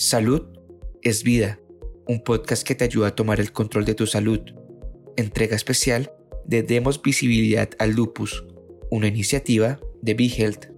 Salud es vida, un podcast que te ayuda a tomar el control de tu salud. Entrega especial de Demos Visibilidad al Lupus, una iniciativa de BeHealth.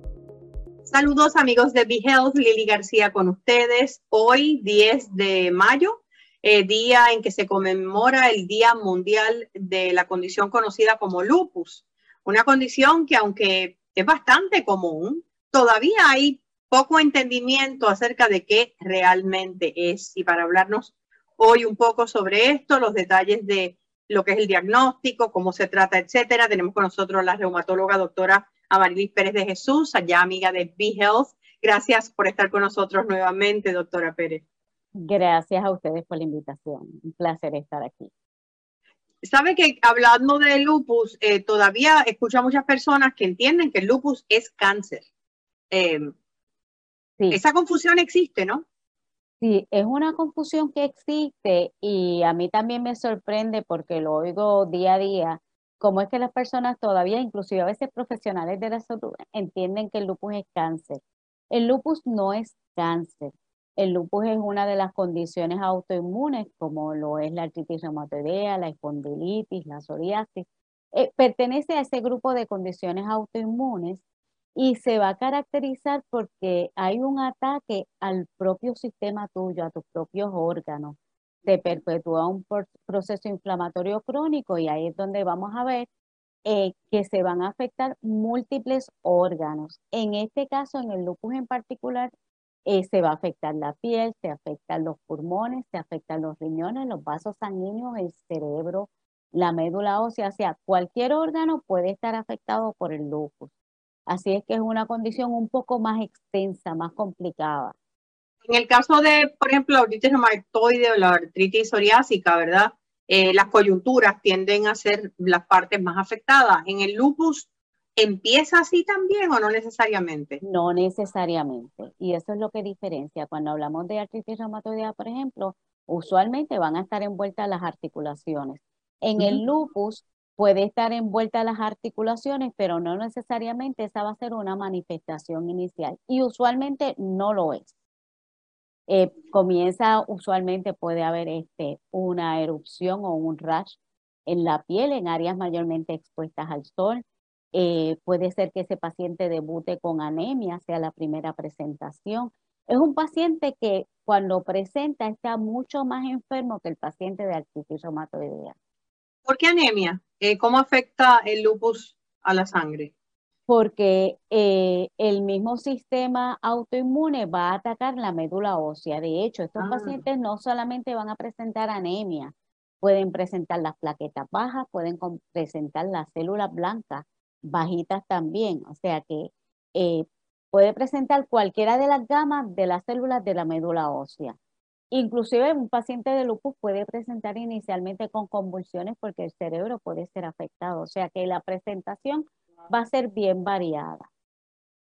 Saludos amigos de BeHealth, Lili García con ustedes. Hoy 10 de mayo, eh, día en que se conmemora el Día Mundial de la condición conocida como lupus, una condición que aunque es bastante común, todavía hay poco entendimiento acerca de qué realmente es. Y para hablarnos hoy un poco sobre esto, los detalles de lo que es el diagnóstico, cómo se trata, etcétera, tenemos con nosotros la reumatóloga doctora Amarilis Pérez de Jesús, allá amiga de BeHealth. Gracias por estar con nosotros nuevamente, doctora Pérez. Gracias a ustedes por la invitación. Un placer estar aquí. Sabe que hablando de lupus, eh, todavía escucho a muchas personas que entienden que el lupus es cáncer. Eh, esa confusión existe, ¿no? Sí, es una confusión que existe y a mí también me sorprende porque lo oigo día a día, cómo es que las personas todavía, inclusive a veces profesionales de la salud, entienden que el lupus es cáncer. El lupus no es cáncer. El lupus es una de las condiciones autoinmunes, como lo es la artritis reumatoidea, la espondilitis, la psoriasis. Eh, pertenece a ese grupo de condiciones autoinmunes y se va a caracterizar porque hay un ataque al propio sistema tuyo, a tus propios órganos. Se perpetúa un proceso inflamatorio crónico y ahí es donde vamos a ver eh, que se van a afectar múltiples órganos. En este caso, en el lupus en particular, eh, se va a afectar la piel, se afectan los pulmones, se afectan los riñones, los vasos sanguíneos, el cerebro, la médula ósea, o sea, cualquier órgano puede estar afectado por el lupus. Así es que es una condición un poco más extensa, más complicada. En el caso de, por ejemplo, la artritis reumatoide o la artritis psoriásica, ¿verdad? Eh, las coyunturas tienden a ser las partes más afectadas. En el lupus, ¿empieza así también o no necesariamente? No necesariamente. Y eso es lo que diferencia. Cuando hablamos de artritis reumatoidea, por ejemplo, usualmente van a estar envueltas las articulaciones. En el lupus puede estar envuelta las articulaciones, pero no necesariamente esa va a ser una manifestación inicial y usualmente no lo es. Eh, comienza, usualmente puede haber este, una erupción o un rash en la piel, en áreas mayormente expuestas al sol. Eh, puede ser que ese paciente debute con anemia, sea la primera presentación. Es un paciente que cuando presenta está mucho más enfermo que el paciente de artritis reumatoidea. ¿Por qué anemia? Eh, ¿Cómo afecta el lupus a la sangre? Porque eh, el mismo sistema autoinmune va a atacar la médula ósea. De hecho, estos ah. pacientes no solamente van a presentar anemia, pueden presentar las plaquetas bajas, pueden presentar las células blancas bajitas también. O sea que eh, puede presentar cualquiera de las gamas de las células de la médula ósea. Inclusive un paciente de lupus puede presentar inicialmente con convulsiones porque el cerebro puede ser afectado, o sea que la presentación va a ser bien variada.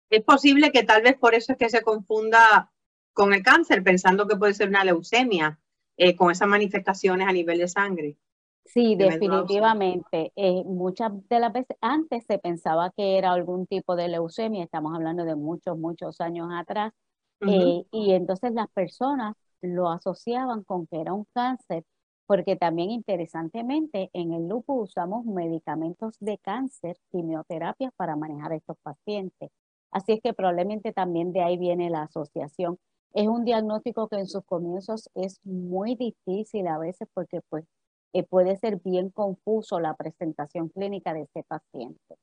Es posible que tal vez por eso es que se confunda con el cáncer, pensando que puede ser una leucemia, eh, con esas manifestaciones a nivel de sangre. Sí, definitivamente. Eh, muchas de las veces antes se pensaba que era algún tipo de leucemia, estamos hablando de muchos, muchos años atrás, eh, y entonces las personas lo asociaban con que era un cáncer, porque también interesantemente en el lupus usamos medicamentos de cáncer, quimioterapias para manejar a estos pacientes. Así es que probablemente también de ahí viene la asociación. Es un diagnóstico que en sus comienzos es muy difícil a veces porque pues eh, puede ser bien confuso la presentación clínica de ese paciente.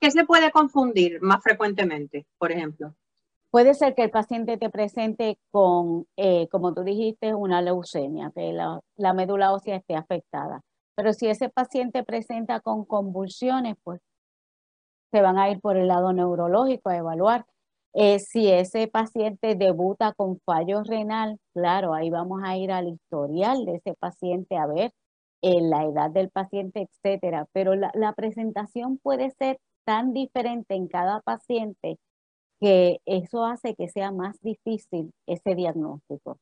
¿Qué se puede confundir más frecuentemente, por ejemplo? Puede ser que el paciente te presente con, eh, como tú dijiste, una leucemia, que la, médula ósea esté afectada. Pero si ese paciente presenta con convulsiones, pues se van a ir por el lado neurológico a evaluar. Eh, si ese paciente debuta con fallo renal, claro, ahí vamos a ir al historial de ese paciente a ver eh, la edad del paciente, etcétera. Pero la, la presentación puede ser tan diferente en cada paciente que eso hace que sea más difícil ese diagnóstico.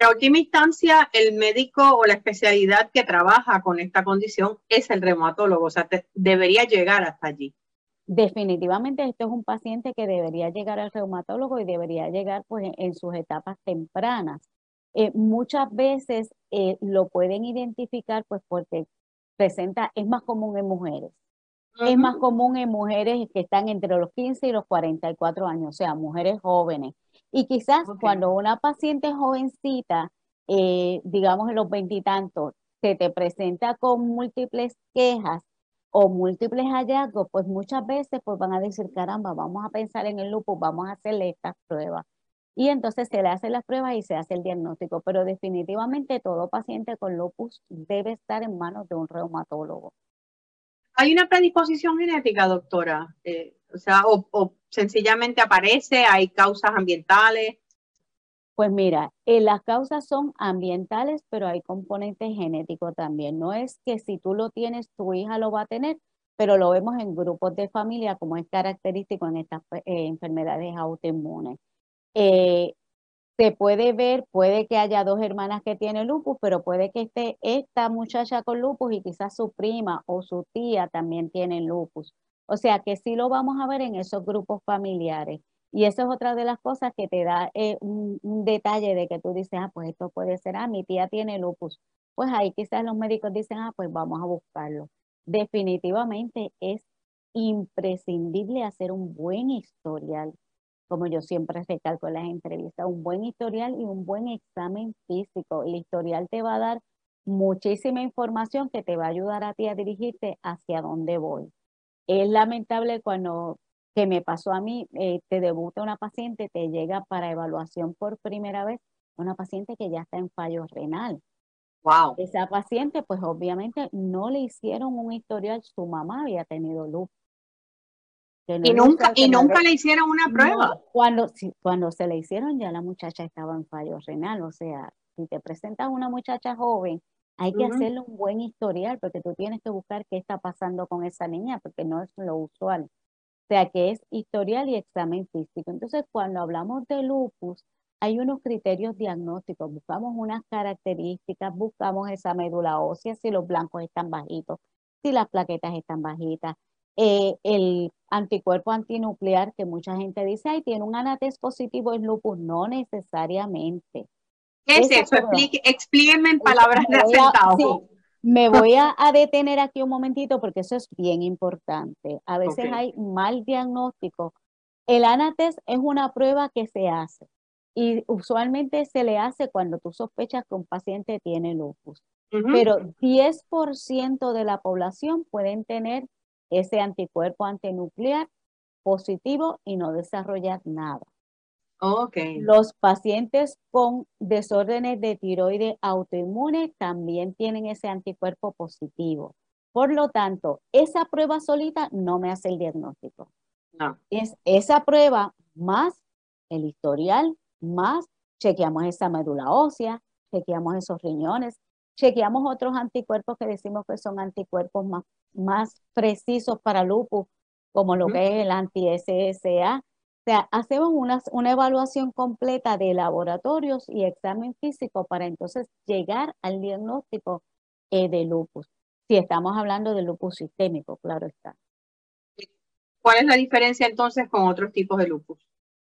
En última instancia, el médico o la especialidad que trabaja con esta condición es el reumatólogo, o sea, debería llegar hasta allí. definitivamente esto es un paciente que debería llegar al reumatólogo y debería llegar pues en, sus etapas tempranas. Eh, muchas veces eh, lo pueden identificar pues porque presenta, es más común en mujeres. Es más común en mujeres que están entre los 15 y los 44 años, o sea, mujeres jóvenes. Y quizás cuando una paciente jovencita, eh, digamos en los veintitantos, se te presenta con múltiples quejas o múltiples hallazgos, pues muchas veces pues van a decir, caramba, vamos a pensar en el lupus, vamos a hacerle estas pruebas. Y entonces se le hacen las pruebas y se hace el diagnóstico, pero definitivamente todo paciente con lupus debe estar en manos de un reumatólogo. ¿Hay una predisposición genética, doctora? Eh, o sea, o, sencillamente aparece, hay causas ambientales. Pues mira, eh, las causas son ambientales, pero hay componentes genéticos también. No es que si tú lo tienes, tu hija lo va a tener, pero lo vemos en grupos de familia como es característico en estas eh, enfermedades autoinmunes. Se puede ver, puede que haya dos hermanas que tienen lupus, pero puede que esté esta muchacha con lupus y quizás su prima o su tía también tienen lupus. O sea que sí lo vamos a ver en esos grupos familiares. Y eso es otra de las cosas que te da eh, un, detalle de que tú dices, ah, pues esto puede ser, ah, mi tía tiene lupus. Pues ahí quizás los médicos dicen, ah, pues vamos a buscarlo. Definitivamente es imprescindible hacer un buen historial como yo siempre recalco en las entrevistas, un buen historial y un buen examen físico. El historial te va a dar muchísima información que te va a ayudar a ti a dirigirte hacia dónde voy. Es lamentable cuando, que me pasó a mí, eh, te debuta una paciente, te llega para evaluación por primera vez, una paciente que ya está en fallo renal. Wow. Esa paciente, pues obviamente no le hicieron un historial, su mamá había tenido lupus y nunca, y nunca le hicieron una prueba. cuando, cuando se le hicieron ya la muchacha estaba en fallo renal, o sea, si te presentas una muchacha joven, hay que hacerle un buen historial porque tú tienes que buscar qué está pasando con esa niña porque no es lo usual. O sea, que es historial y examen físico. Entonces, cuando hablamos de lupus, hay unos criterios diagnósticos, buscamos unas características, buscamos esa médula ósea, si los blancos están bajitos, si las plaquetas están bajitas, eh, el anticuerpo antinuclear que mucha gente dice, ay, tiene un anatés positivo en lupus, no necesariamente. ¿Qué es eso? explíquenme en palabras de acentado. me voy a, detener aquí un momentito porque eso es bien importante. A veces hay mal diagnóstico. El anatés es una prueba que se hace y usualmente se le hace cuando tú sospechas que un paciente tiene lupus. Pero 10% de la población pueden tener ese anticuerpo antinuclear positivo y no desarrollar nada. Okay. Los pacientes con desórdenes de tiroides autoinmune también tienen ese anticuerpo positivo. Por lo tanto, esa prueba solita no me hace el diagnóstico. No. Es esa prueba más el historial, más chequeamos esa médula ósea, chequeamos esos riñones, chequeamos otros anticuerpos que decimos que son anticuerpos más más precisos para lupus, como lo que es el anti-SSA. O sea, hacemos una, una evaluación completa de laboratorios y examen físico para entonces llegar al diagnóstico eh, de lupus. Si estamos hablando de lupus sistémico, claro está. ¿Cuál es la diferencia entonces con otros tipos de lupus?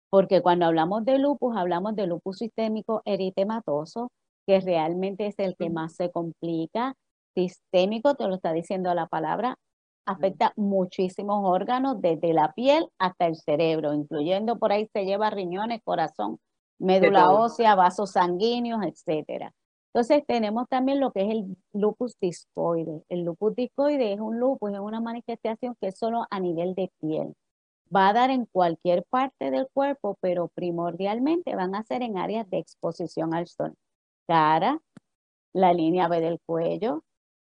Porque cuando hablamos de lupus, hablamos de lupus sistémico eritematoso, que realmente es el que más se complica, sistémico, te lo está diciendo la palabra, afecta muchísimos órganos, desde la piel hasta el cerebro, incluyendo por ahí se lleva riñones, corazón, médula ósea, vasos sanguíneos, etcétera. Entonces tenemos también lo que es el lupus discoide. El lupus discoide es un lupus, es una manifestación que es solo a nivel de piel. Va a dar en cualquier parte del cuerpo, pero primordialmente van a ser en áreas de exposición al sol. Cara, la línea B del cuello,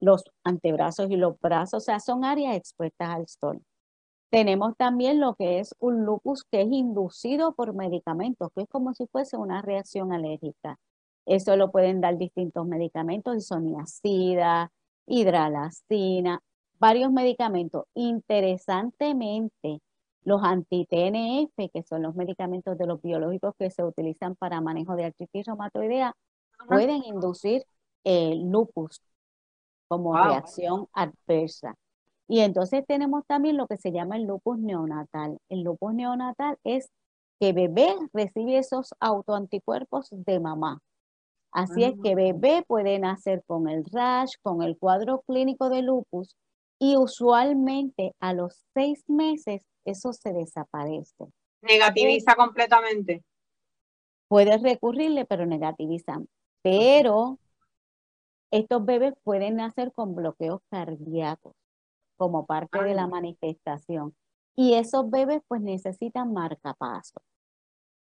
los antebrazos y los brazos, o sea, son áreas expuestas al sol. Tenemos también lo que es un lupus que es inducido por medicamentos, que es como si fuese una reacción alérgica. Eso lo pueden dar distintos medicamentos, isoniazida, hidralacina, varios medicamentos. Interesantemente, los anti-TNF, que son los medicamentos de los biológicos que se utilizan para manejo de artritis reumatoidea, pueden inducir el lupus como reacción adversa. Y entonces tenemos también lo que se llama el lupus neonatal. El lupus neonatal es que bebé recibe esos autoanticuerpos de mamá. Así es que ah. bebé puede nacer con el rash, con el cuadro clínico de lupus y usualmente a los seis meses eso se desaparece. Negativiza completamente. Puedes recurrirle, pero negativiza. Pero estos bebés pueden nacer con bloqueos cardíacos como parte de la manifestación. Y esos bebés pues necesitan marcapaso.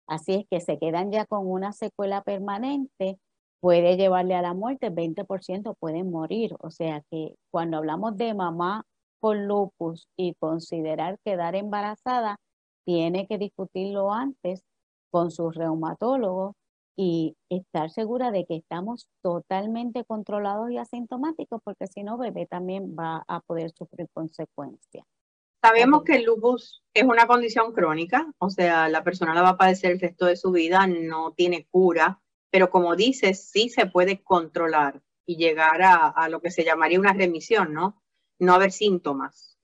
Así es que se quedan ya con una secuela permanente, puede llevarle a la muerte, 20% pueden morir. O sea que cuando hablamos de mamá con lupus y considerar quedar embarazada, tiene que discutirlo antes con su reumatólogo y estar segura de que estamos totalmente controlados y asintomáticos, porque si no, bebé también va a poder sufrir consecuencias. Sabemos que el lupus es una condición crónica, o sea, la persona la va a padecer el resto de su vida, no tiene cura, pero como dices, sí se puede controlar y llegar a, a lo que se llamaría una remisión, ¿no? No haber síntomas.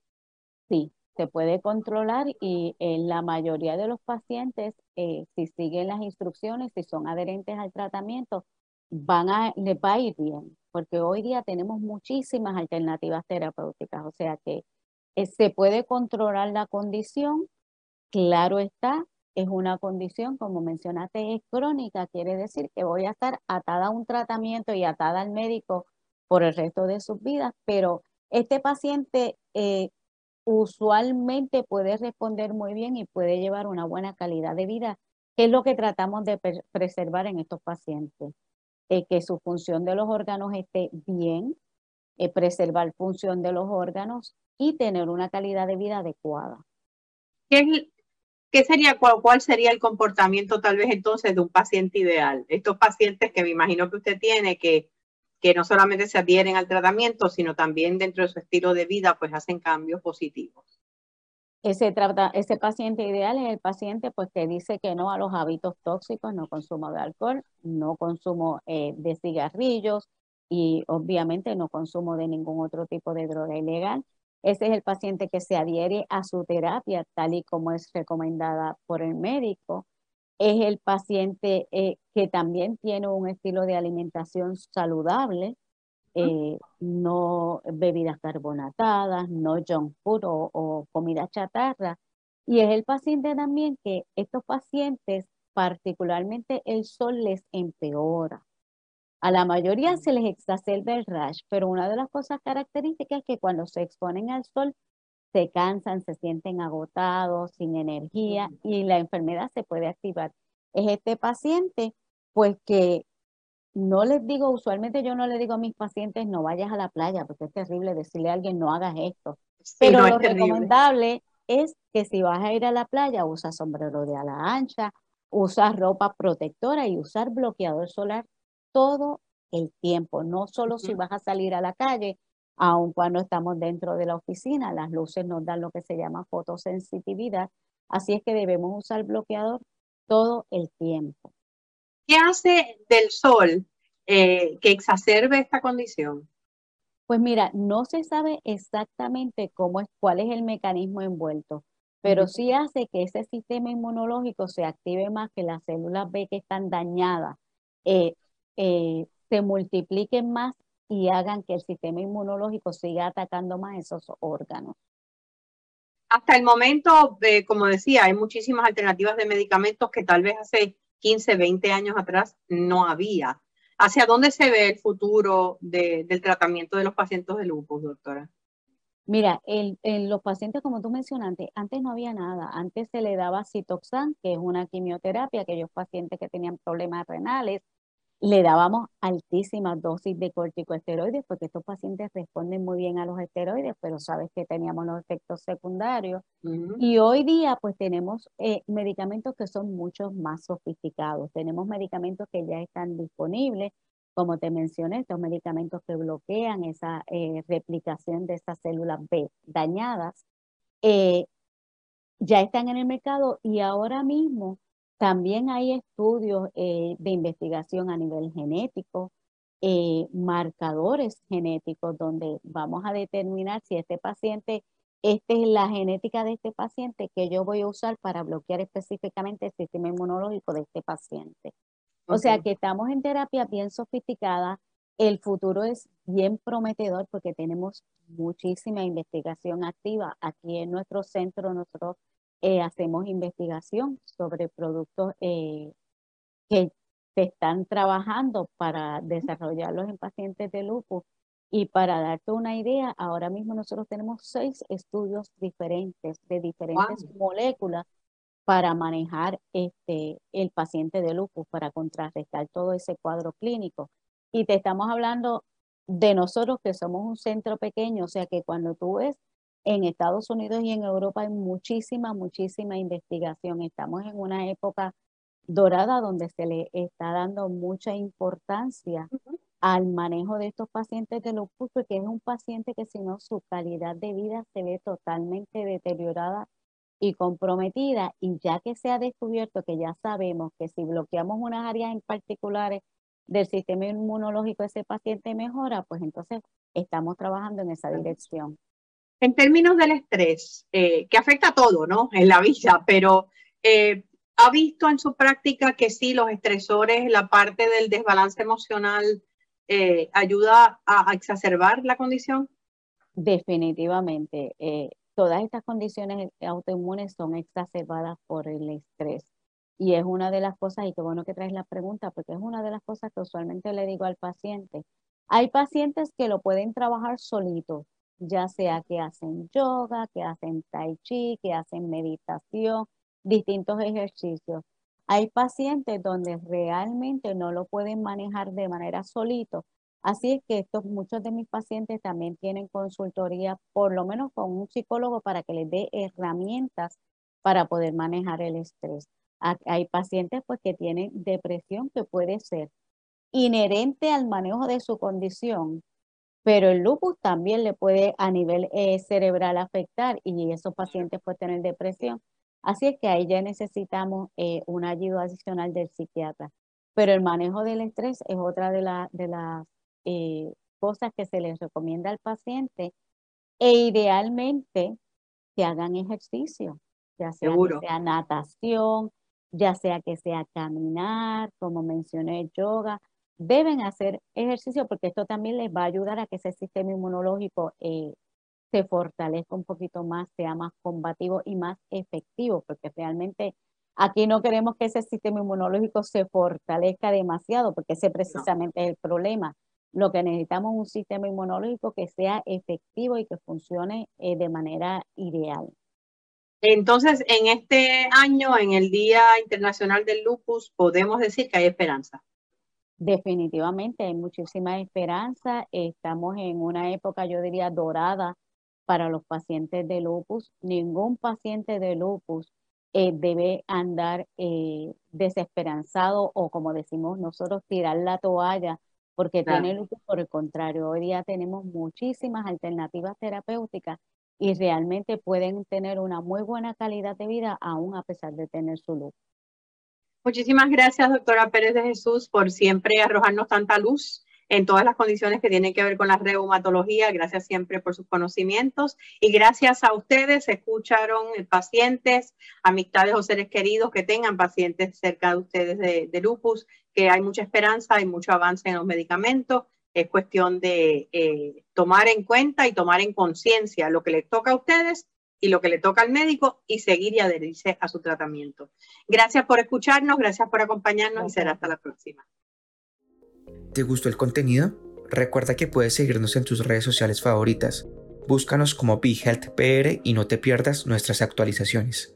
Sí, se puede controlar y en la mayoría de los pacientes, eh, si siguen las instrucciones, si son adherentes al tratamiento, van a, les va a ir bien, porque hoy día tenemos muchísimas alternativas terapéuticas, o sea que eh, se puede controlar la condición, claro está, es una condición, como mencionaste, es crónica, quiere decir que voy a estar atada a un tratamiento y atada al médico por el resto de sus vidas, pero este paciente eh, usualmente puede responder muy bien y puede llevar una buena calidad de vida, que es lo que tratamos de preservar en estos pacientes. Eh, que su función de los órganos esté bien, eh, preservar función de los órganos y tener una calidad de vida adecuada. ¿Qué, sería, cuál, sería el comportamiento tal vez entonces de un paciente ideal? Estos pacientes que me imagino que usted tiene, que que no solamente se adhieren al tratamiento, sino también dentro de su estilo de vida, pues hacen cambios positivos. Ese, paciente ideal es el paciente pues que dice que no a los hábitos tóxicos, no consumo de alcohol, no consumo eh, de cigarrillos y obviamente no consumo de ningún otro tipo de droga ilegal. Ese es el paciente que se adhiere a su terapia tal y como es recomendada por el médico es el paciente eh, que también tiene un estilo de alimentación saludable, eh, no bebidas carbonatadas, no junk food o, comida chatarra. Y es el paciente también que estos pacientes, particularmente el sol, les empeora. A la mayoría se les exacerba el rash, pero una de las cosas características es que cuando se exponen al sol se cansan, se sienten agotados, sin energía y la enfermedad se puede activar. Es este paciente, pues que no les digo, usualmente yo no le digo a mis pacientes no vayas a la playa, porque es terrible decirle a alguien no hagas esto. Pero lo recomendable es que si vas a ir a la playa, usa sombrero de ala ancha, usa ropa protectora y usar bloqueador solar todo el tiempo, no solo si vas a salir a la calle, aun cuando estamos dentro de la oficina, las luces nos dan lo que se llama fotosensitividad, así es que debemos usar bloqueador todo el tiempo. ¿Qué hace del sol eh, que exacerbe esta condición? Pues mira, no se sabe exactamente cómo es, cuál es el mecanismo envuelto, pero sí hace que ese sistema inmunológico se active más, que las células B que están dañadas eh, eh, se multipliquen más y hagan que el sistema inmunológico siga atacando más esos órganos. Hasta el momento, eh, como decía, hay muchísimas alternativas de medicamentos que tal vez hace 15, 20 años atrás no había. ¿Hacia dónde se ve el futuro del tratamiento de los pacientes de lupus, doctora? Mira, en los pacientes, como tú mencionaste, antes no había nada. Antes se le daba citoxan, que es una quimioterapia, aquellos pacientes que tenían problemas renales, le dábamos altísimas dosis de corticoesteroides porque estos pacientes responden muy bien a los esteroides, pero sabes que teníamos los efectos secundarios. Y hoy día pues tenemos eh, medicamentos que son mucho más sofisticados. Tenemos medicamentos que ya están disponibles, como te mencioné, estos medicamentos que bloquean esa eh, replicación de esas células B dañadas. Eh, ya están en el mercado y ahora mismo también hay estudios eh, de investigación a nivel genético eh, marcadores genéticos donde vamos a determinar si este paciente, esta es la genética de este paciente que yo voy a usar para bloquear específicamente el sistema inmunológico de este paciente. O sea que estamos en terapia bien sofisticada. El futuro es bien prometedor porque tenemos muchísima investigación activa. Aquí en nuestro centro nosotros eh, hacemos investigación sobre productos eh, que se están trabajando para desarrollarlos en pacientes de lupus. Y para darte una idea, ahora mismo nosotros tenemos seis estudios diferentes de diferentes moléculas para manejar este, el paciente de lupus, para contrarrestar todo ese cuadro clínico. Y te estamos hablando de nosotros que somos un centro pequeño, o sea que cuando tú ves en Estados Unidos y en Europa hay muchísima, muchísima investigación. Estamos en una época dorada donde se le está dando mucha importancia al manejo de estos pacientes de lupus, porque es un paciente que si no su calidad de vida se ve totalmente deteriorada y comprometida y ya que se ha descubierto que ya sabemos que si bloqueamos unas áreas en particulares del sistema inmunológico ese paciente mejora, pues entonces estamos trabajando en esa dirección. En términos del estrés, eh, que afecta a todo, ¿no? En la vida, pero eh, ¿Ha visto en su práctica que sí, los estresores, la parte del desbalance emocional, eh, ayuda a, exacerbar la condición? Definitivamente. Todas estas condiciones autoinmunes son exacerbadas por el estrés. Y es una de las cosas, y qué bueno que traes la pregunta, porque es una de las cosas que usualmente le digo al paciente. Hay pacientes que lo pueden trabajar solitos, ya sea que hacen yoga, que hacen tai chi, que hacen meditación, distintos ejercicios. Hay pacientes donde realmente no lo pueden manejar de manera solito. Así es que estos, muchos de mis pacientes también tienen consultoría, por lo menos con un psicólogo, para que les dé herramientas para poder manejar el estrés. Hay pacientes pues, que tienen depresión que puede ser inherente al manejo de su condición, pero el lupus también le puede a nivel eh, cerebral afectar y esos pacientes pueden tener depresión. Así es que ahí ya necesitamos eh, una ayuda adicional del psiquiatra. Pero el manejo del estrés es otra de, de las eh, cosas que se les recomienda al paciente e idealmente que hagan ejercicio, ya sea que sea natación, ya sea que sea caminar, como mencioné, yoga, deben hacer ejercicio porque esto también les va a ayudar a que ese sistema inmunológico eh, se fortalezca un poquito más, sea más combativo y más efectivo, porque realmente aquí no queremos que ese sistema inmunológico se fortalezca demasiado, porque ese precisamente es el problema. Lo que necesitamos es un sistema inmunológico que sea efectivo y que funcione eh, de manera ideal. Entonces, en este año, en el Día Internacional del Lupus, podemos decir que hay esperanza. Definitivamente, hay muchísima esperanza. Estamos en una época, yo diría, dorada para los pacientes de lupus. Ningún paciente de lupus eh, debe andar eh, desesperanzado o como decimos nosotros, tirar la toalla porque tiene lupus. Por el contrario, hoy día tenemos muchísimas alternativas terapéuticas y realmente pueden tener una muy buena calidad de vida aún a pesar de tener su lupus. Muchísimas gracias, doctora Pérez de Jesús, por siempre arrojarnos tanta luz en todas las condiciones que tienen que ver con la reumatología. Gracias siempre por sus conocimientos y gracias a ustedes, escucharon pacientes, amistades o seres queridos que tengan pacientes cerca de ustedes de, lupus, que hay mucha esperanza, hay mucho avance en los medicamentos. Es cuestión de eh, tomar en cuenta y tomar en conciencia lo que les toca a ustedes y lo que le toca al médico y seguir y adherirse a su tratamiento. Gracias por escucharnos, gracias por acompañarnos y será hasta la próxima. ¿Te gustó el contenido? Recuerda que puedes seguirnos en tus redes sociales favoritas. Búscanos como BeHealthPR y no te pierdas nuestras actualizaciones.